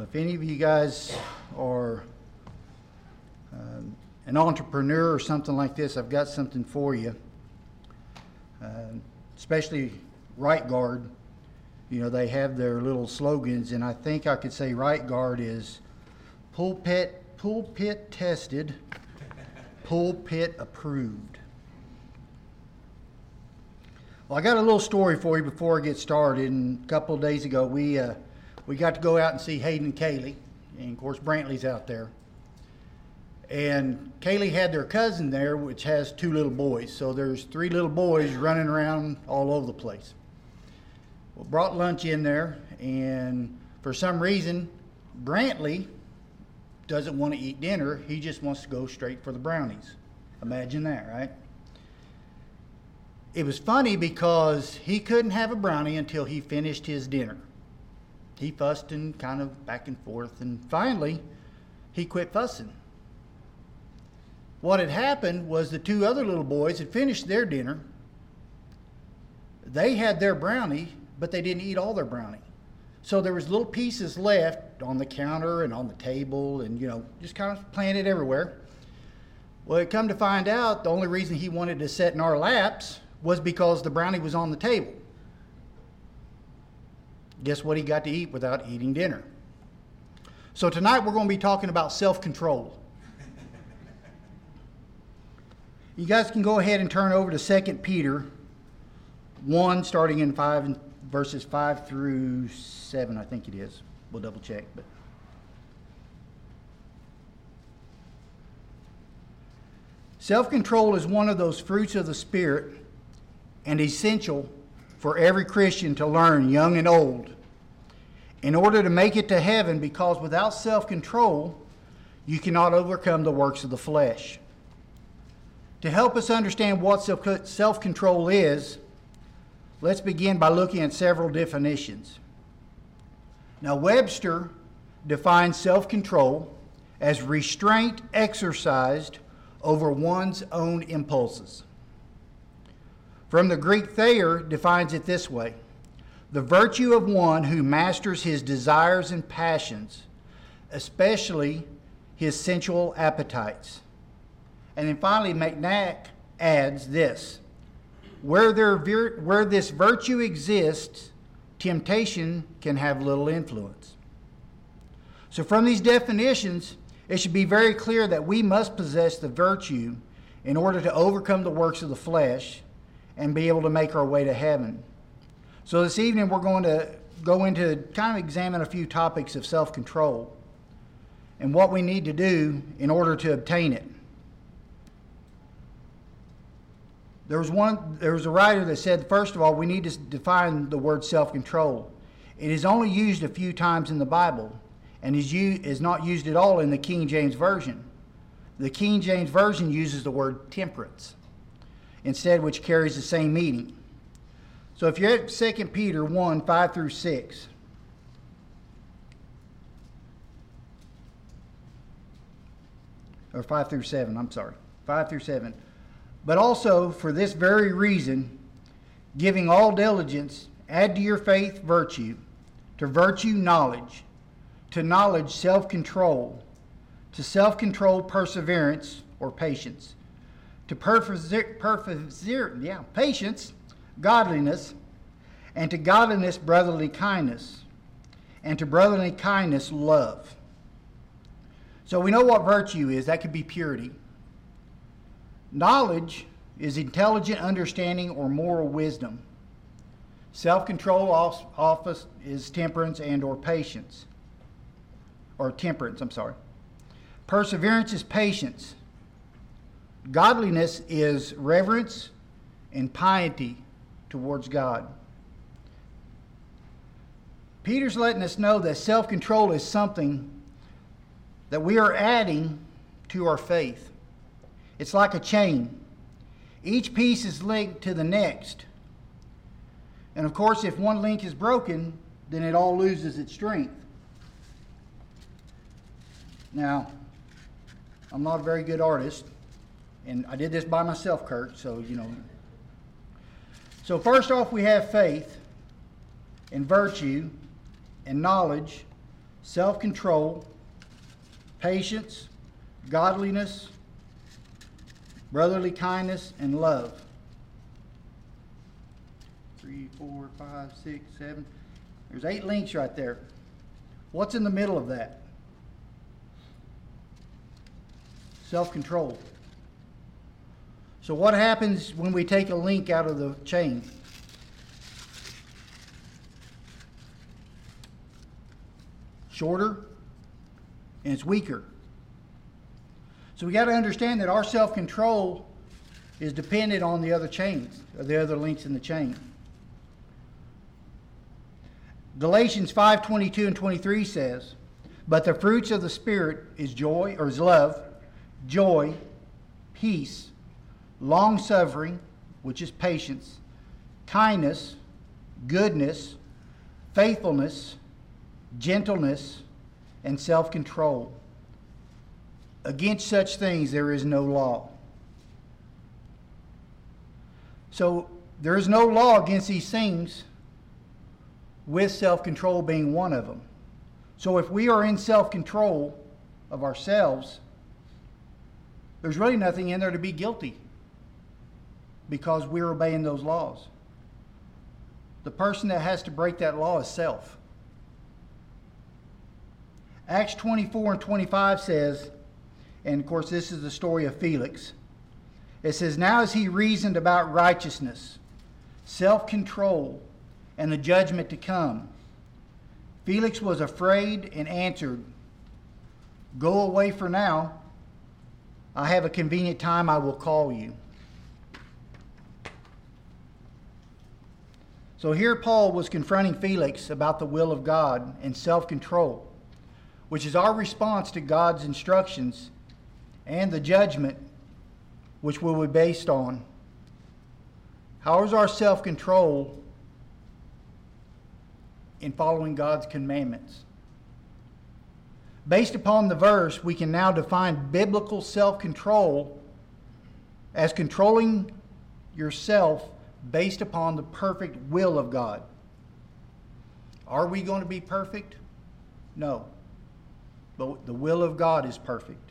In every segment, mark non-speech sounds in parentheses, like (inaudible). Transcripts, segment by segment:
If any of you guys are um, an entrepreneur or something like this, I've got something for you. Um, especially Right Guard, you know, they have their little slogans, and I think I could say Right Guard is pulpit, pulpit tested, pulpit approved. Well, I got a little story for you before I get started. And a couple of days ago, we uh, we got to go out and see Hayden and Kaylee, and of course Brantley's out there. And Kaylee had their cousin there, which has two little boys. So there's three little boys running around all over the place. Well, brought lunch in there, and for some reason, Brantley doesn't want to eat dinner. He just wants to go straight for the brownies. Imagine that, right? It was funny because he couldn't have a brownie until he finished his dinner. He fussed and kind of back and forth, and finally, he quit fussing. What had happened was the two other little boys had finished their dinner. They had their brownie, but they didn't eat all their brownie. So there was little pieces left on the counter and on the table and you know, just kind of planted everywhere. Well, it come to find out the only reason he wanted to sit in our laps was because the brownie was on the table. Guess what he got to eat without eating dinner? So tonight we're going to be talking about self-control. You guys can go ahead and turn over to 2 Peter 1, starting in 5 and verses 5 through 7, I think it is. We'll double check. But Self control is one of those fruits of the Spirit and essential for every Christian to learn, young and old, in order to make it to heaven, because without self control, you cannot overcome the works of the flesh. To help us understand what self control is, let's begin by looking at several definitions. Now, Webster defines self control as restraint exercised over one's own impulses. From the Greek, Thayer defines it this way the virtue of one who masters his desires and passions, especially his sensual appetites. And then finally, McNack adds this where, there, where this virtue exists, temptation can have little influence. So, from these definitions, it should be very clear that we must possess the virtue in order to overcome the works of the flesh and be able to make our way to heaven. So, this evening, we're going to go into kind of examine a few topics of self control and what we need to do in order to obtain it. There was one. There was a writer that said, first of all, we need to define the word self-control. It is only used a few times in the Bible, and is is not used at all in the King James version. The King James version uses the word temperance instead, which carries the same meaning. So if you're at 2 Peter 1 5 through 6, or 5 through 7, I'm sorry, 5 through 7 but also for this very reason, giving all diligence, add to your faith virtue, to virtue knowledge, to knowledge self control, to self control perseverance or patience, to persevere, yeah, patience, godliness, and to godliness brotherly kindness, and to brotherly kindness love. So we know what virtue is. That could be purity. Knowledge is intelligent understanding or moral wisdom. Self-control office is temperance and or patience. Or temperance, I'm sorry. Perseverance is patience. Godliness is reverence and piety towards God. Peter's letting us know that self control is something that we are adding to our faith. It's like a chain. Each piece is linked to the next. And of course, if one link is broken, then it all loses its strength. Now, I'm not a very good artist, and I did this by myself, Kurt, so you know. So, first off, we have faith and virtue and knowledge, self control, patience, godliness, brotherly kindness, and love. Three, four, five, six, seven. There's eight links right there. What's in the middle of that? Self control. So, what happens when we take a link out of the chain? Shorter and it's weaker. So, we got to understand that our self control is dependent on the other chains, the other links in the chain. Galatians 5 22 and 23 says, But the fruits of the Spirit is joy, or is love, joy, peace, long suffering, which is patience, kindness, goodness, faithfulness, gentleness, and self control. Against such things there is no law. So there is no law against these things, with self control being one of them. So if we are in self control of ourselves, there's really nothing in there to be guilty because we're obeying those laws. The person that has to break that law is self. Acts 24 and 25 says, and of course, this is the story of Felix. It says, Now as he reasoned about righteousness, self control, and the judgment to come, Felix was afraid and answered, Go away for now. I have a convenient time, I will call you. So here Paul was confronting Felix about the will of God and self control, which is our response to God's instructions and the judgment which will be based on. How is our self control in following God's commandments? Based upon the verse, we can now define biblical self control as controlling yourself based upon the perfect will of God. Are we going to be perfect? No. But the will of God is perfect.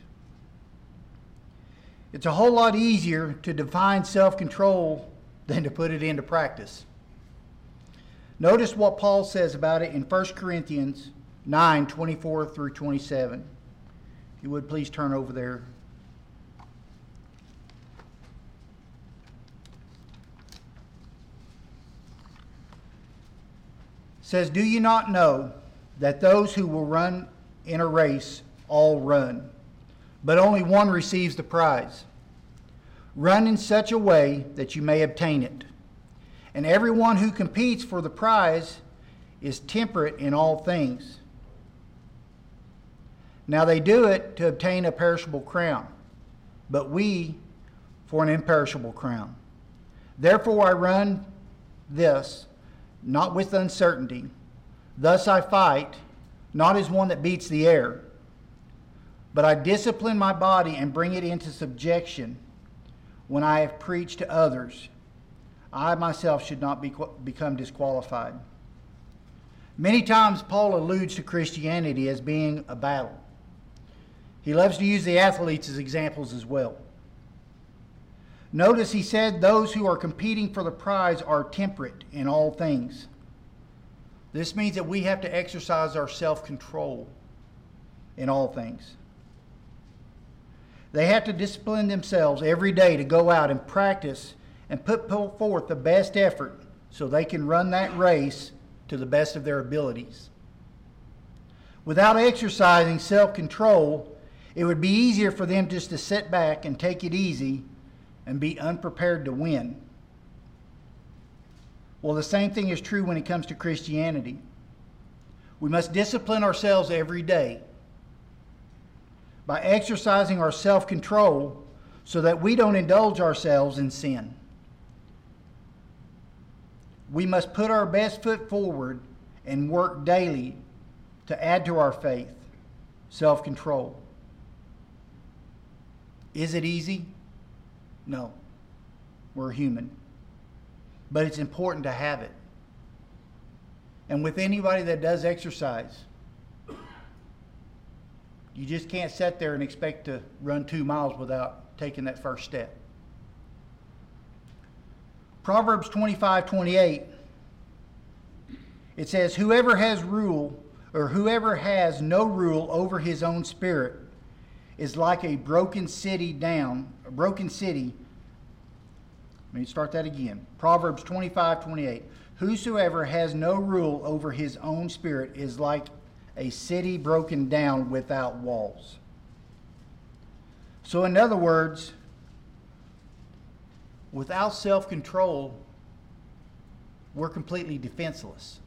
It's a whole lot easier to define self control than to put it into practice. Notice what Paul says about it in 1 Corinthians 9 24 through 27. If you would please turn over there. Says, Do you not know that those who will run in a race all run, but only one receives the prize? Run in such a way that you may obtain it. And everyone who competes for the prize is temperate in all things. Now they do it to obtain a perishable crown, but we for an imperishable crown. Therefore I run this not with uncertainty. Thus I fight, not as one that beats the air, but I discipline my body and bring it into subjection when I have preached to others. I myself should not be, become disqualified. Many times, Paul alludes to Christianity as being a battle. He loves to use the athletes as examples as well. Notice he said those who are competing for the prize are temperate in all things. This means that we have to exercise our self control in all things. They have to discipline themselves every day to go out and practice and put forth the best effort so they can run that race to the best of their abilities. Without exercising self control, it would be easier for them just to sit back and take it easy and be unprepared to win. Well, the same thing is true when it comes to Christianity. We must discipline ourselves every day by exercising our self control so that we don't indulge ourselves in sin. We must put our best foot forward and work daily to add to our faith self control. Is it easy? No. We're human. But it's important to have it. And with anybody that does exercise, You just can't sit there and expect to run two miles without taking that first step. Proverbs 25 28, it says, Whoever has rule, or whoever has no rule over his own spirit, is like a broken city down, a broken city. Let me start that again. Proverbs 25 28. Whosoever has no rule over his own spirit is like a city broken down without walls. So, in other words, without self control, we're completely defenseless.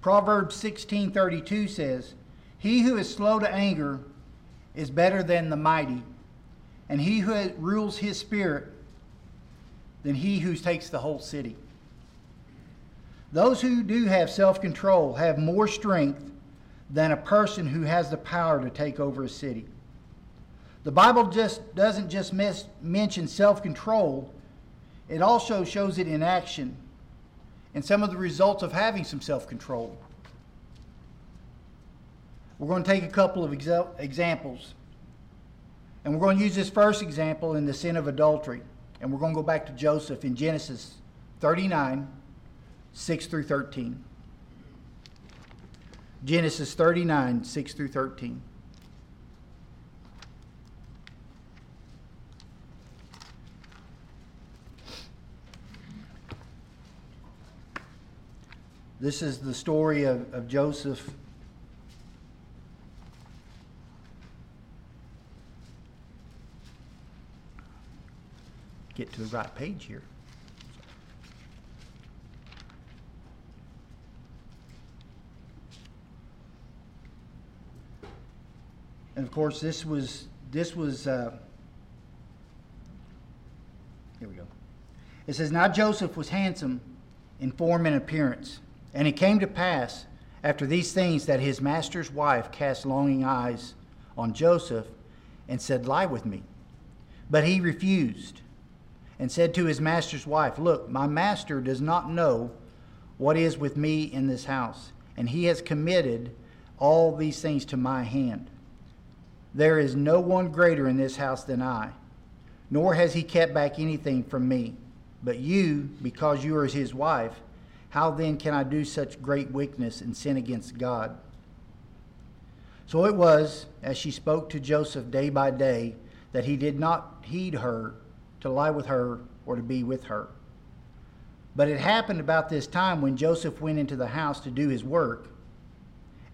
Proverbs 16:32 says, "He who is slow to anger is better than the mighty, and he who rules his spirit than he who takes the whole city." Those who do have self-control have more strength than a person who has the power to take over a city. The Bible just doesn't just miss, mention self-control, it also shows it in action and some of the results of having some self-control. We're going to take a couple of exa- examples. And we're going to use this first example in the sin of adultery. And we're going to go back to Joseph in Genesis 39, 6 through 13. Genesis 39, 6 through 13. This is the story of, of Joseph. Get to the right page here. And of course, this was this was. Uh, here we go. It says, "Now Joseph was handsome in form and appearance." And it came to pass after these things that his master's wife cast longing eyes on Joseph and said, Lie with me. But he refused and said to his master's wife, Look, my master does not know what is with me in this house, and he has committed all these things to my hand. There is no one greater in this house than I, nor has he kept back anything from me. But you, because you are his wife, how then can I do such great wickedness and sin against God? So it was, as she spoke to Joseph day by day, that he did not heed her to lie with her or to be with her. But it happened about this time when Joseph went into the house to do his work,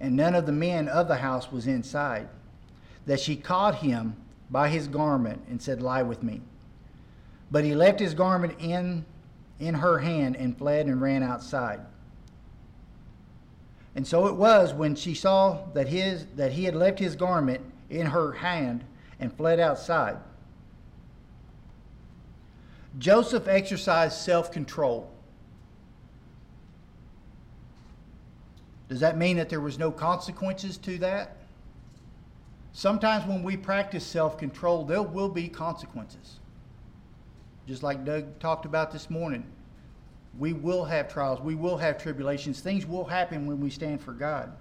and none of the men of the house was inside, that she caught him by his garment and said, Lie with me. But he left his garment in in her hand and fled and ran outside. And so it was when she saw that, his, that he had left his garment in her hand and fled outside. Joseph exercised self control. Does that mean that there was no consequences to that? Sometimes when we practice self control, there will be consequences just like Doug talked about this morning. We will have trials, we will have tribulations, things will happen when we stand for God.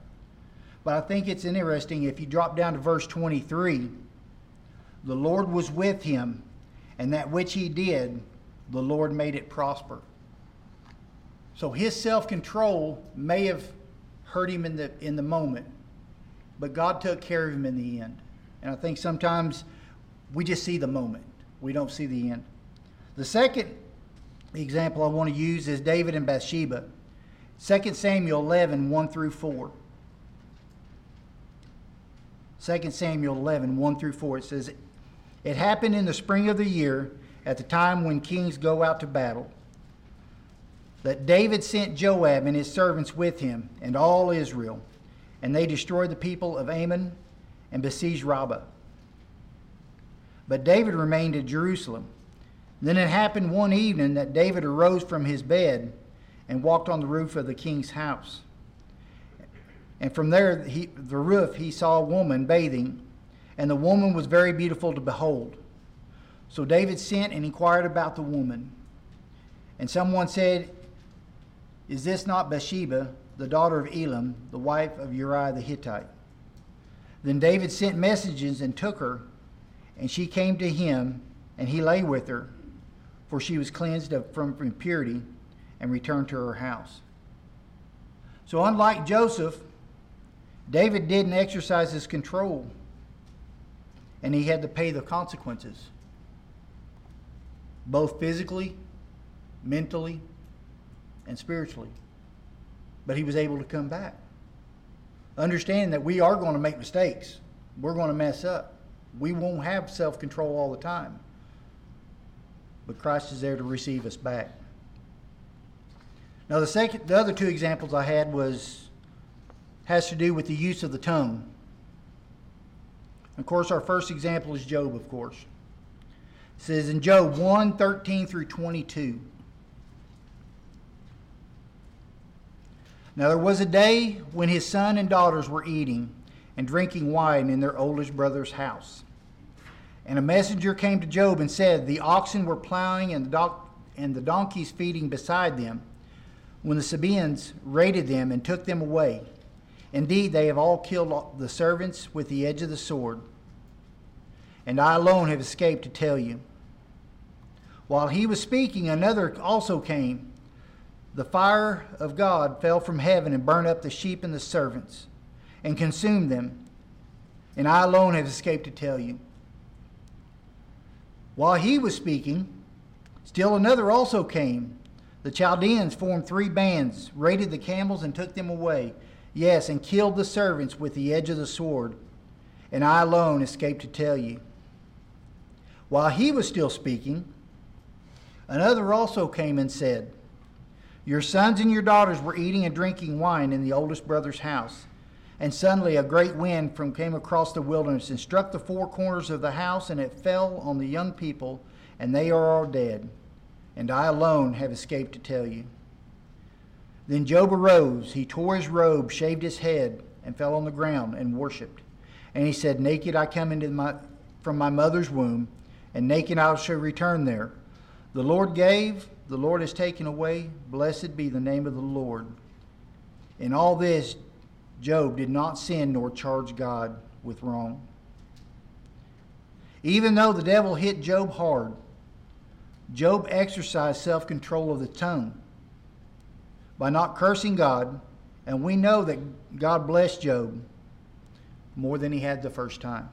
But I think it's interesting if you drop down to verse 23 the Lord was with him, and that which he did, the Lord made it prosper. So his self control may have hurt him in the, in the moment, but God took care of him in the end. And I think sometimes we just see the moment, we don't see the end. The second example I want to use is David and Bathsheba. 2 Samuel 11, 1 through 4. 2 Samuel 11, 1 through 4. It says, It happened in the spring of the year, at the time when kings go out to battle, that David sent Joab and his servants with him, and all Israel, and they destroyed the people of Ammon and besieged Rabbah. But David remained at Jerusalem. Then it happened one evening that David arose from his bed and walked on the roof of the king's house. And from there, he, the roof, he saw a woman bathing, and the woman was very beautiful to behold. So David sent and inquired about the woman. And someone said, Is this not Bathsheba, the daughter of Elam, the wife of Uriah the Hittite? Then David sent messages and took her, and she came to him, and he lay with her, for she was cleansed from impurity, and returned to her house. So, unlike Joseph, David didn't exercise his control, and he had to pay the consequences, both physically, mentally, and spiritually. But he was able to come back understanding that we are going to make mistakes. We're going to mess up. We won't have self control all the time. But Christ is there to receive us back. Now the second the other two examples I had was has to do with the use of the tongue. Of course, our first example is Job, of course. It says in Job 1 13 through 22. Now there was a day when his son and daughters were eating and drinking wine in their oldest brother's house. And a messenger came to Job and said, The oxen were plowing and the, do- and the donkeys feeding beside them, when the Sabaeans raided them and took them away. Indeed, they have all killed the servants with the edge of the sword. And I alone have escaped to tell you. While he was speaking, another also came the fire of God fell from heaven and burned up the sheep and the servants and consumed them. And I alone have escaped to tell you. While he was speaking, still another also came. The Chaldeans formed three bands, raided the camels, and took them away. Yes, and killed the servants with the edge of the sword. And I alone escaped to tell you. While he was still speaking, another also came and said, your sons and your daughters were eating and drinking wine in the oldest brother's house. And suddenly a great wind from came across the wilderness and struck the four corners of the house, and it fell on the young people, and they are all dead. And I alone have escaped to tell you. Then Job arose, he tore his robe, shaved his head, and fell on the ground and worshipped. And he said, Naked I come into my, from my mother's womb, and naked I shall return there. The Lord gave, the Lord has taken away. Blessed be the name of the Lord. In all this, Job did not sin nor charge God with wrong. Even though the devil hit Job hard, Job exercised self control of the tongue by not cursing God, and we know that God blessed Job more than he had the first time.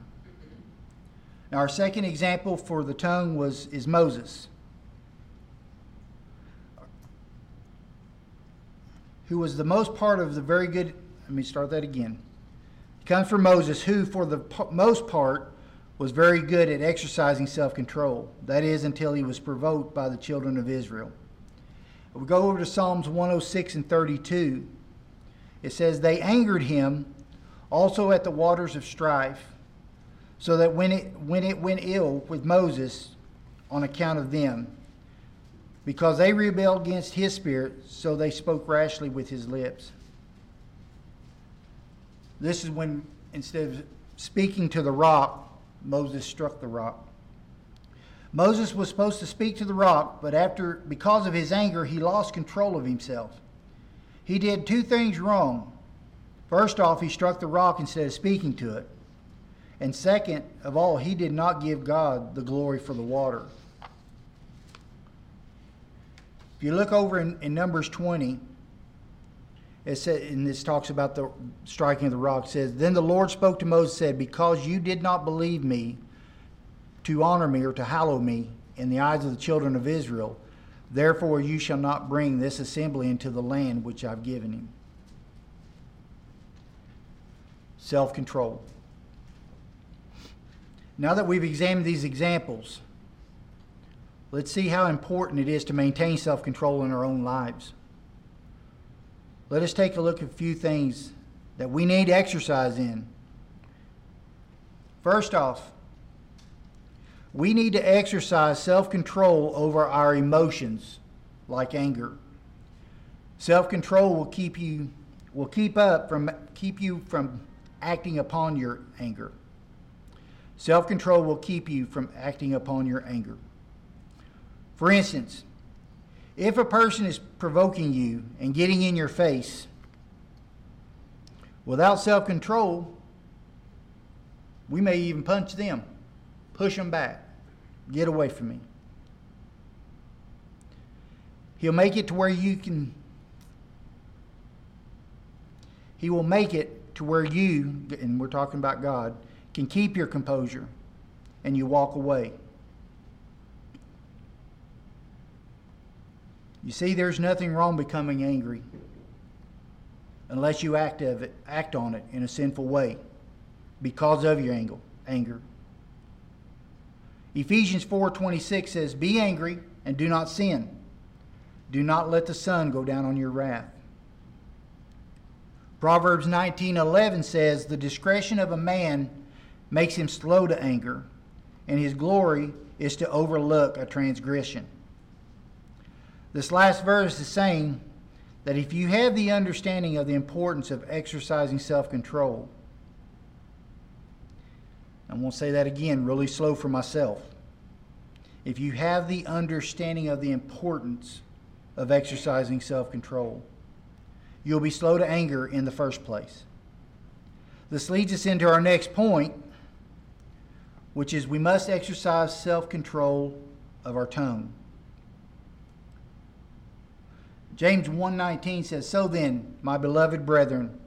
Now, our second example for the tongue was is Moses. who was the most part of the very good. Let me start that again. It comes from Moses, who, for the most part, was very good at exercising self control. That is, until he was provoked by the children of Israel. We go over to Psalms 106 and 32. It says, They angered him also at the waters of strife, so that when it, when it went ill with Moses on account of them, because they rebelled against his spirit, so they spoke rashly with his lips. This is when, instead of speaking to the rock, Moses struck the rock. Moses was supposed to speak to the rock, but after, because of his anger, he lost control of himself. He did two things wrong. First off, he struck the rock instead of speaking to it. And second of all, he did not give God the glory for the water. If you look over in, in Numbers 20, it said, and this talks about the striking of the rock, it says, Then the Lord spoke to Moses, said, Because you did not believe me to honor me or to hallow me in the eyes of the children of Israel, therefore you shall not bring this assembly into the land which I've given him. Self control. Now that we've examined these examples, Let's see how important it is to maintain self control in our own lives. Let us take a look at a few things that we need exercise in. First off, we need to exercise self control over our emotions, like anger. Self control will keep you will keep up from keep you from acting upon your anger. Self control will keep you from acting upon your anger. For instance, if a person is provoking you and getting in your face without self control, We may even punch them, push them back. Get away from me. He'll make it to where you can, He will make it to where you, and we're talking about God, can keep your composure and you walk away. You see, there's nothing wrong becoming angry unless you act of it, act on it in a sinful way because of your anger. Ephesians 4:26 says, "Be angry and do not sin. Do not let the sun go down on your wrath." Proverbs 19:11 says, "The discretion of a man makes him slow to anger, and his glory is to overlook a transgression." This last verse is saying that if you have the understanding of the importance of exercising self-control, I'm going to say that again, really slow for myself. If you have the understanding of the importance of exercising self control, you'll be slow to anger in the first place. This leads us into our next point, which is we must exercise self control of our tongue. James 1:19 says, "So then, my beloved brethren,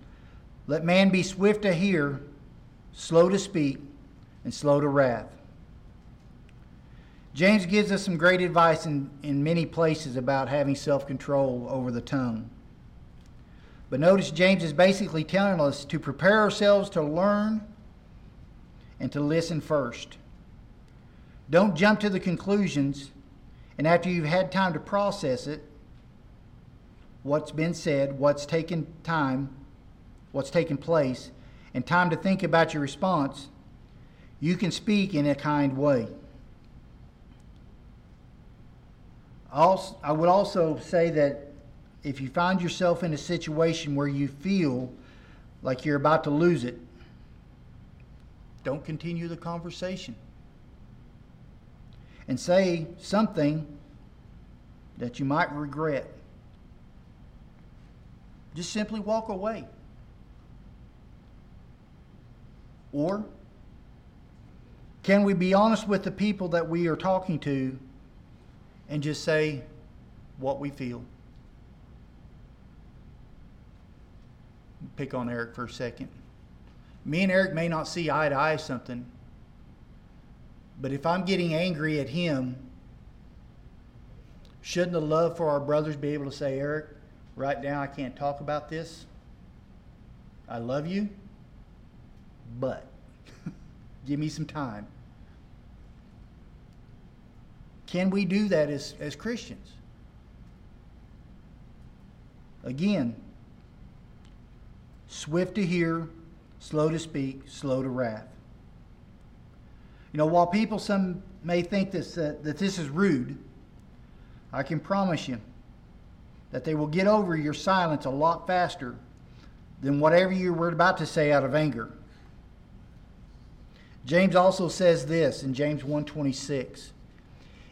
let man be swift to hear, slow to speak, and slow to wrath. James gives us some great advice in, in many places about having self control over the tongue. But notice James is basically telling us to prepare ourselves to learn and to listen first. Don't jump to the conclusions, and after you've had time to process it, what's been said, what's taken time, what's taken place, and time to think about your response, you can speak in a kind way. Also, I would also say that if you find yourself in a situation where you feel like you're about to lose it, don't continue the conversation. And say something that you might regret. Just simply walk away. Or can we be honest with the people that we are talking to and just say what we feel? Pick on Eric for a second. Me and Eric may not see eye to eye something, but if I'm getting angry at him, shouldn't the love for our brothers be able to say, Eric, right now I can't talk about this? I love you, but. (laughs) Give me some time. Can we do that as, as Christians? Again, swift to hear, slow to speak, slow to wrath. You know, while people some may think this, uh, that this is rude, I can promise you that they will get over your silence a lot faster than whatever you were about to say out of anger. James also says this in James 1:26.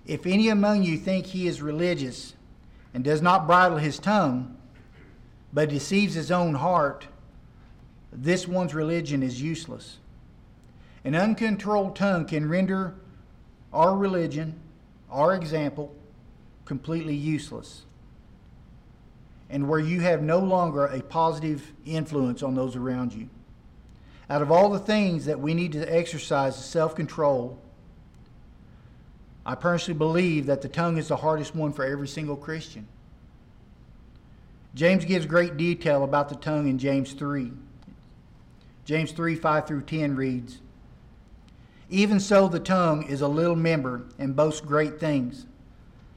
If any among you think he is religious and does not bridle his tongue, but deceives his own heart, this one's religion is useless. An uncontrolled tongue can render our religion, our example, completely useless. And where you have no longer a positive influence on those around you. Out of all the things that we need to exercise self control, I personally believe that the tongue is the hardest one for every single Christian. James gives great detail about the tongue in James 3. James 3 5 through 10 reads, Even so, the tongue is a little member and boasts great things.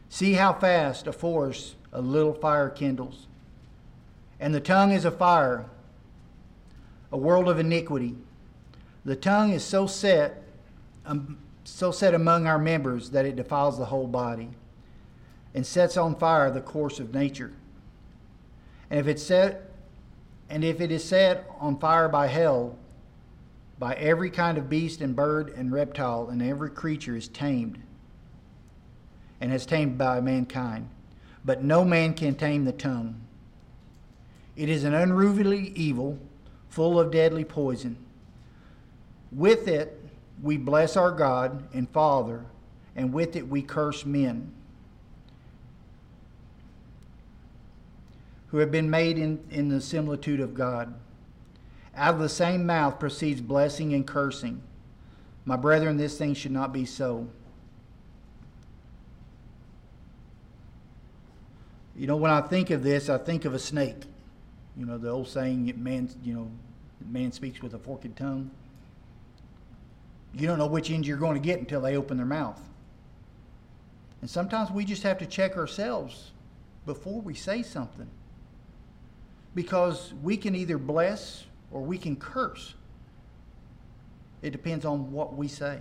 See how fast a forest a little fire kindles. And the tongue is a fire a world of iniquity. The tongue is so set, um, so set among our members that it defiles the whole body and sets on fire the course of nature. And if it's set and if it is set on fire by hell, by every kind of beast and bird and reptile, and every creature is tamed and has tamed by mankind. But no man can tame the tongue. It is an unruly evil full of deadly poison. With it, we bless our God and Father, and with it, we curse men who have been made in, in the similitude of God. Out of the same mouth proceeds blessing and cursing. My brethren, this thing should not be so. You know, when I think of this, I think of a snake. You know, the old saying, man, you know, man speaks with a forked tongue. You don't know which end you're going to get until they open their mouth. And sometimes we just have to check ourselves before we say something. Because we can either bless or we can curse. It depends on what we say.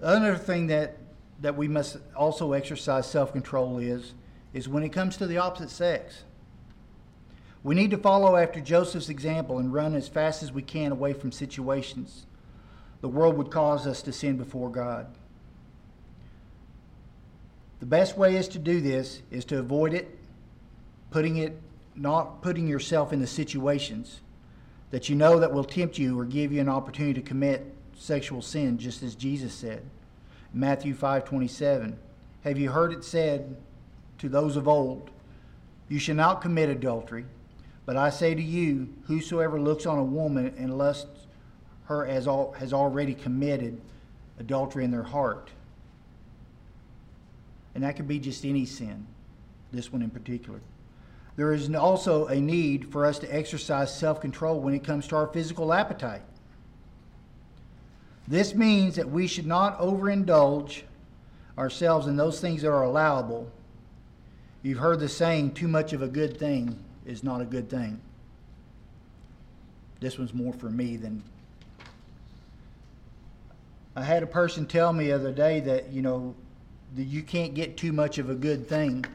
Another thing that, that we must also exercise self control is, is when it comes to the opposite sex. We need to follow after Joseph's example and run as fast as we can away from situations the world would cause us to sin before God. The best way is to do this is to avoid it, putting it not putting yourself in the situations that you know that will tempt you or give you an opportunity to commit sexual sin just as Jesus said. Matthew 5:27. Have you heard it said to those of old, you shall not commit adultery? But I say to you, whosoever looks on a woman and lusts her as all, has already committed adultery in their heart. And that could be just any sin, this one in particular. There is also a need for us to exercise self control when it comes to our physical appetite. This means that we should not overindulge ourselves in those things that are allowable. You've heard the saying, too much of a good thing is not a good thing. This one's more for me than. I had a person tell me the other day that, you know, that you can't get too much of a good thing.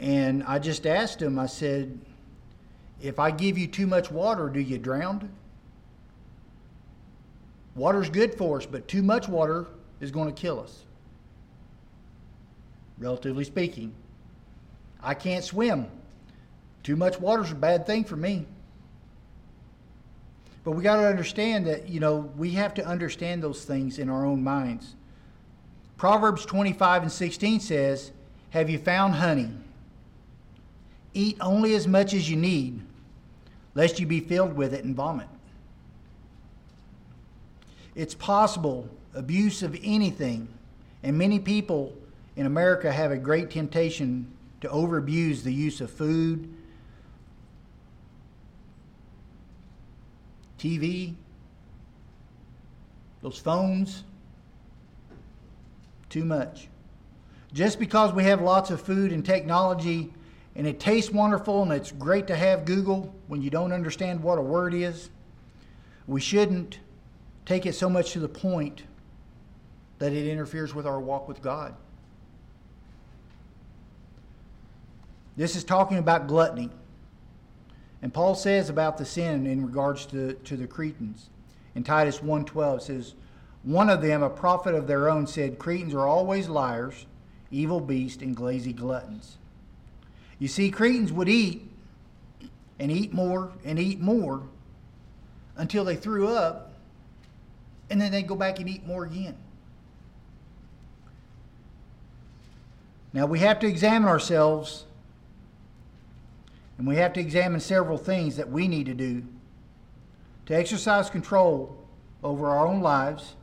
And I just asked him, I said, if I give you too much water, do you drown? Water's good for us, but too much water is going to kill us, relatively speaking. I can't swim. Too much water is a bad thing for me. But we got to understand that, you know, we have to understand those things in our own minds. Proverbs 25 and 16 says, Have you found honey? Eat only as much as you need, lest you be filled with it and vomit. It's possible abuse of anything, and many people in America have a great temptation to overabuse the use of food TV, those phones, too much. Just because we have lots of food and technology and it tastes wonderful and it's great to have Google when you don't understand what a word is, we shouldn't take it so much to the point that it interferes with our walk with God. This is talking about gluttony. And Paul says about the sin in regards to, to the Cretans. In Titus 1.12 says, One of them, a prophet of their own, said, Cretans are always liars, evil beasts, and glazy gluttons. You see, Cretans would eat and eat more and eat more until they threw up, and then they'd go back and eat more again. Now we have to examine ourselves and we have to examine several things that we need to do to exercise control over our own lives.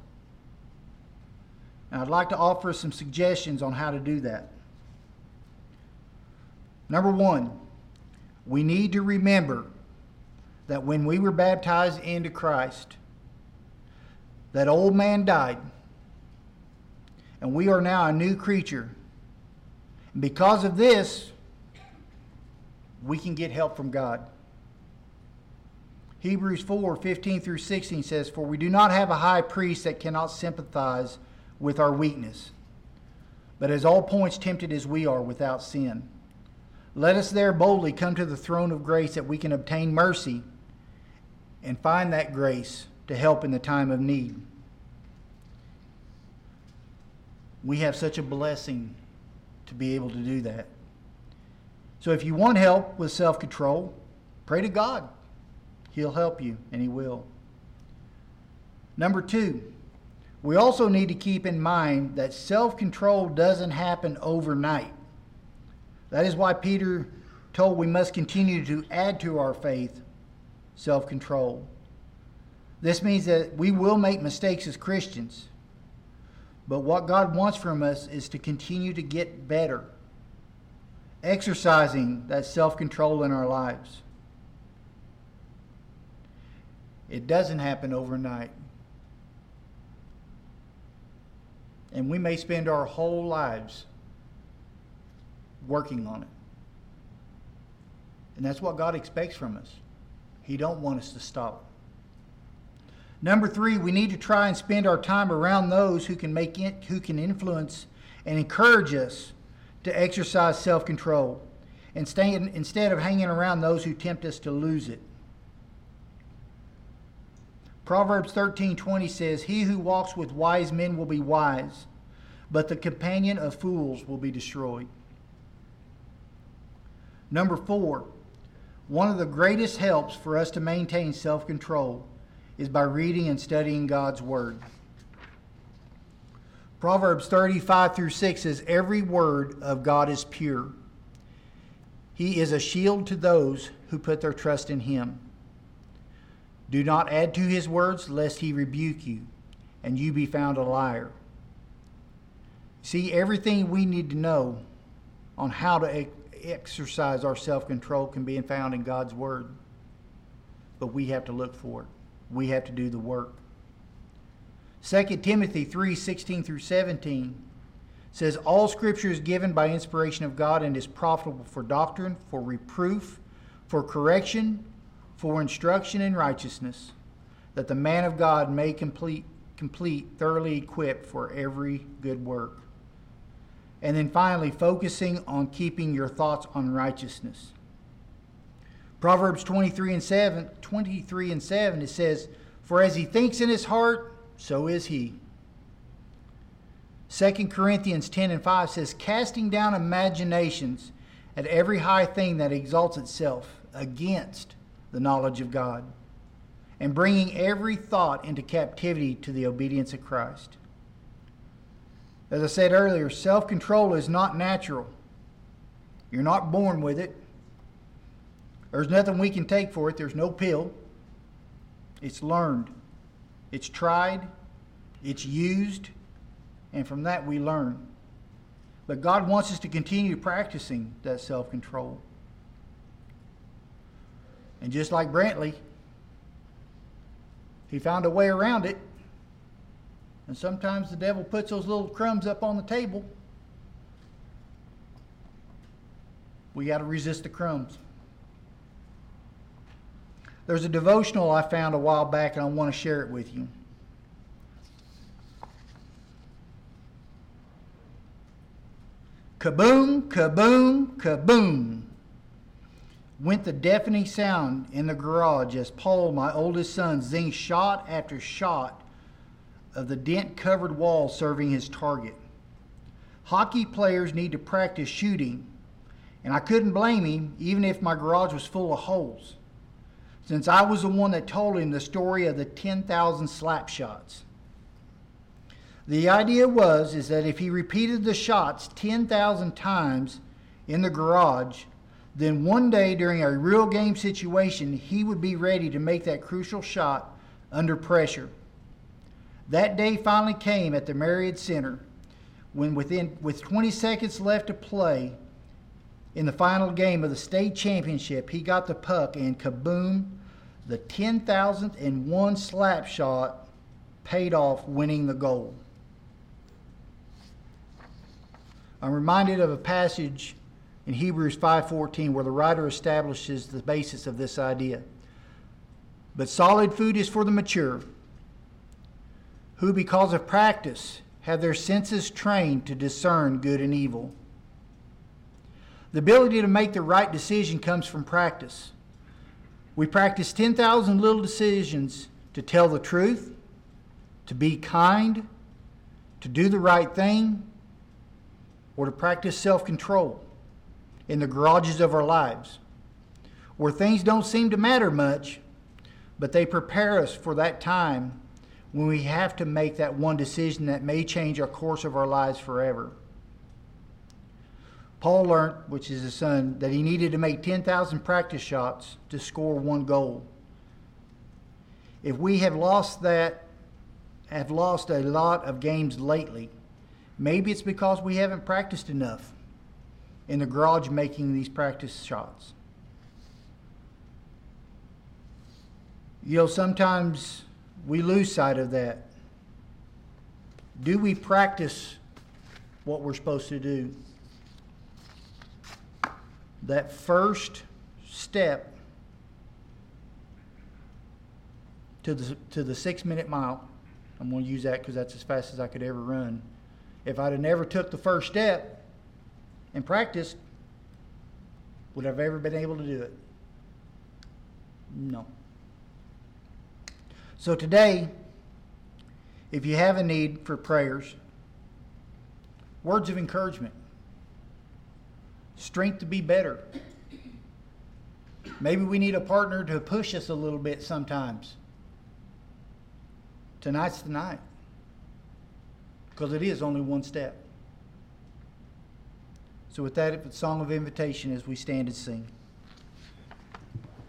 And I'd like to offer some suggestions on how to do that. Number one, we need to remember that when we were baptized into Christ, that old man died, and we are now a new creature. And because of this, we can get help from God. Hebrews 4 15 through 16 says, For we do not have a high priest that cannot sympathize with our weakness, but as all points tempted as we are without sin. Let us there boldly come to the throne of grace that we can obtain mercy and find that grace to help in the time of need. We have such a blessing to be able to do that. So if you want help with self control, pray to God. He'll help you, and He will. Number two, we also need to keep in mind that self control doesn't happen overnight. That is why Peter told we must continue to add to our faith self control. This means that we will make mistakes as Christians. But what God wants from us is to continue to get better, exercising that self control in our lives. It doesn't happen overnight. And we may spend our whole lives working on it. And that's what God expects from us. He don't want us to stop. Number three, we need to try and spend our time around those who can make it, who can influence and encourage us to exercise self-control, and stay in, instead of hanging around those who tempt us to lose it. Proverbs 13:20 says, "He who walks with wise men will be wise, but the companion of fools will be destroyed." Number 4, one of the greatest helps for us to maintain self-control is by reading and studying God's Word. Proverbs 35 through 6 says, Every word of God is pure. He is a shield to those who put their trust in Him. Do not add to His words, lest He rebuke you, and you be found a liar. See, everything we need to know on how to exercise our self control can be found in God's Word, but we have to look for it we have to do the work. 2 Timothy 3 16 through 17 says, All scripture is given by inspiration of God and is profitable for doctrine, for reproof, for correction, for instruction in righteousness, that the man of God may complete, complete thoroughly equipped for every good work. And then finally, focusing on keeping your thoughts on righteousness. Proverbs 23 and 7, 23 and 7, it says, For as he thinks in his heart, so is he. 2 Corinthians 10 and 5 says, Casting down imaginations at every high thing that exalts itself against the knowledge of God, and bringing every thought into captivity to the obedience of Christ. As I said earlier, self control is not natural. You're not born with it. There's nothing we can take for it. There's no pill. It's learned, it's tried, it's used, and from that we learn. But God wants us to continue practicing that self control. And just like Brantley, he found a way around it. And sometimes the devil puts those little crumbs up on the table. We got to resist the crumbs. There's a devotional I found a while back, and I want to share it with you. Kaboom, kaboom, kaboom went the deafening sound in the garage as Paul, my oldest son, zinged shot after shot of the dent covered wall serving his target. Hockey players need to practice shooting, and I couldn't blame him even if my garage was full of holes since I was the one that told him the story of the 10,000 slap shots. The idea was is that if he repeated the shots 10,000 times in the garage, then one day during a real game situation, he would be ready to make that crucial shot under pressure. That day finally came at the Marriott Center when within with 20 seconds left to play in the final game of the state championship, he got the puck and kaboom, the 10,000th and one slap shot paid off winning the goal. I'm reminded of a passage in Hebrews 5:14 where the writer establishes the basis of this idea. But solid food is for the mature, who because of practice have their senses trained to discern good and evil. The ability to make the right decision comes from practice. We practice 10,000 little decisions to tell the truth, to be kind, to do the right thing, or to practice self control in the garages of our lives. Where things don't seem to matter much, but they prepare us for that time when we have to make that one decision that may change our course of our lives forever. Paul learned, which is his son, that he needed to make 10,000 practice shots to score one goal. If we have lost that, have lost a lot of games lately, maybe it's because we haven't practiced enough in the garage making these practice shots. You know, sometimes we lose sight of that. Do we practice what we're supposed to do? That first step to the, to the six minute mile, I'm going to use that because that's as fast as I could ever run. If I'd have never took the first step and practiced, would I have ever been able to do it? No. So today, if you have a need for prayers, words of encouragement, strength to be better. Maybe we need a partner to push us a little bit sometimes. Tonight's the night. Because it is only one step. So, with that, a song of invitation as we stand and sing.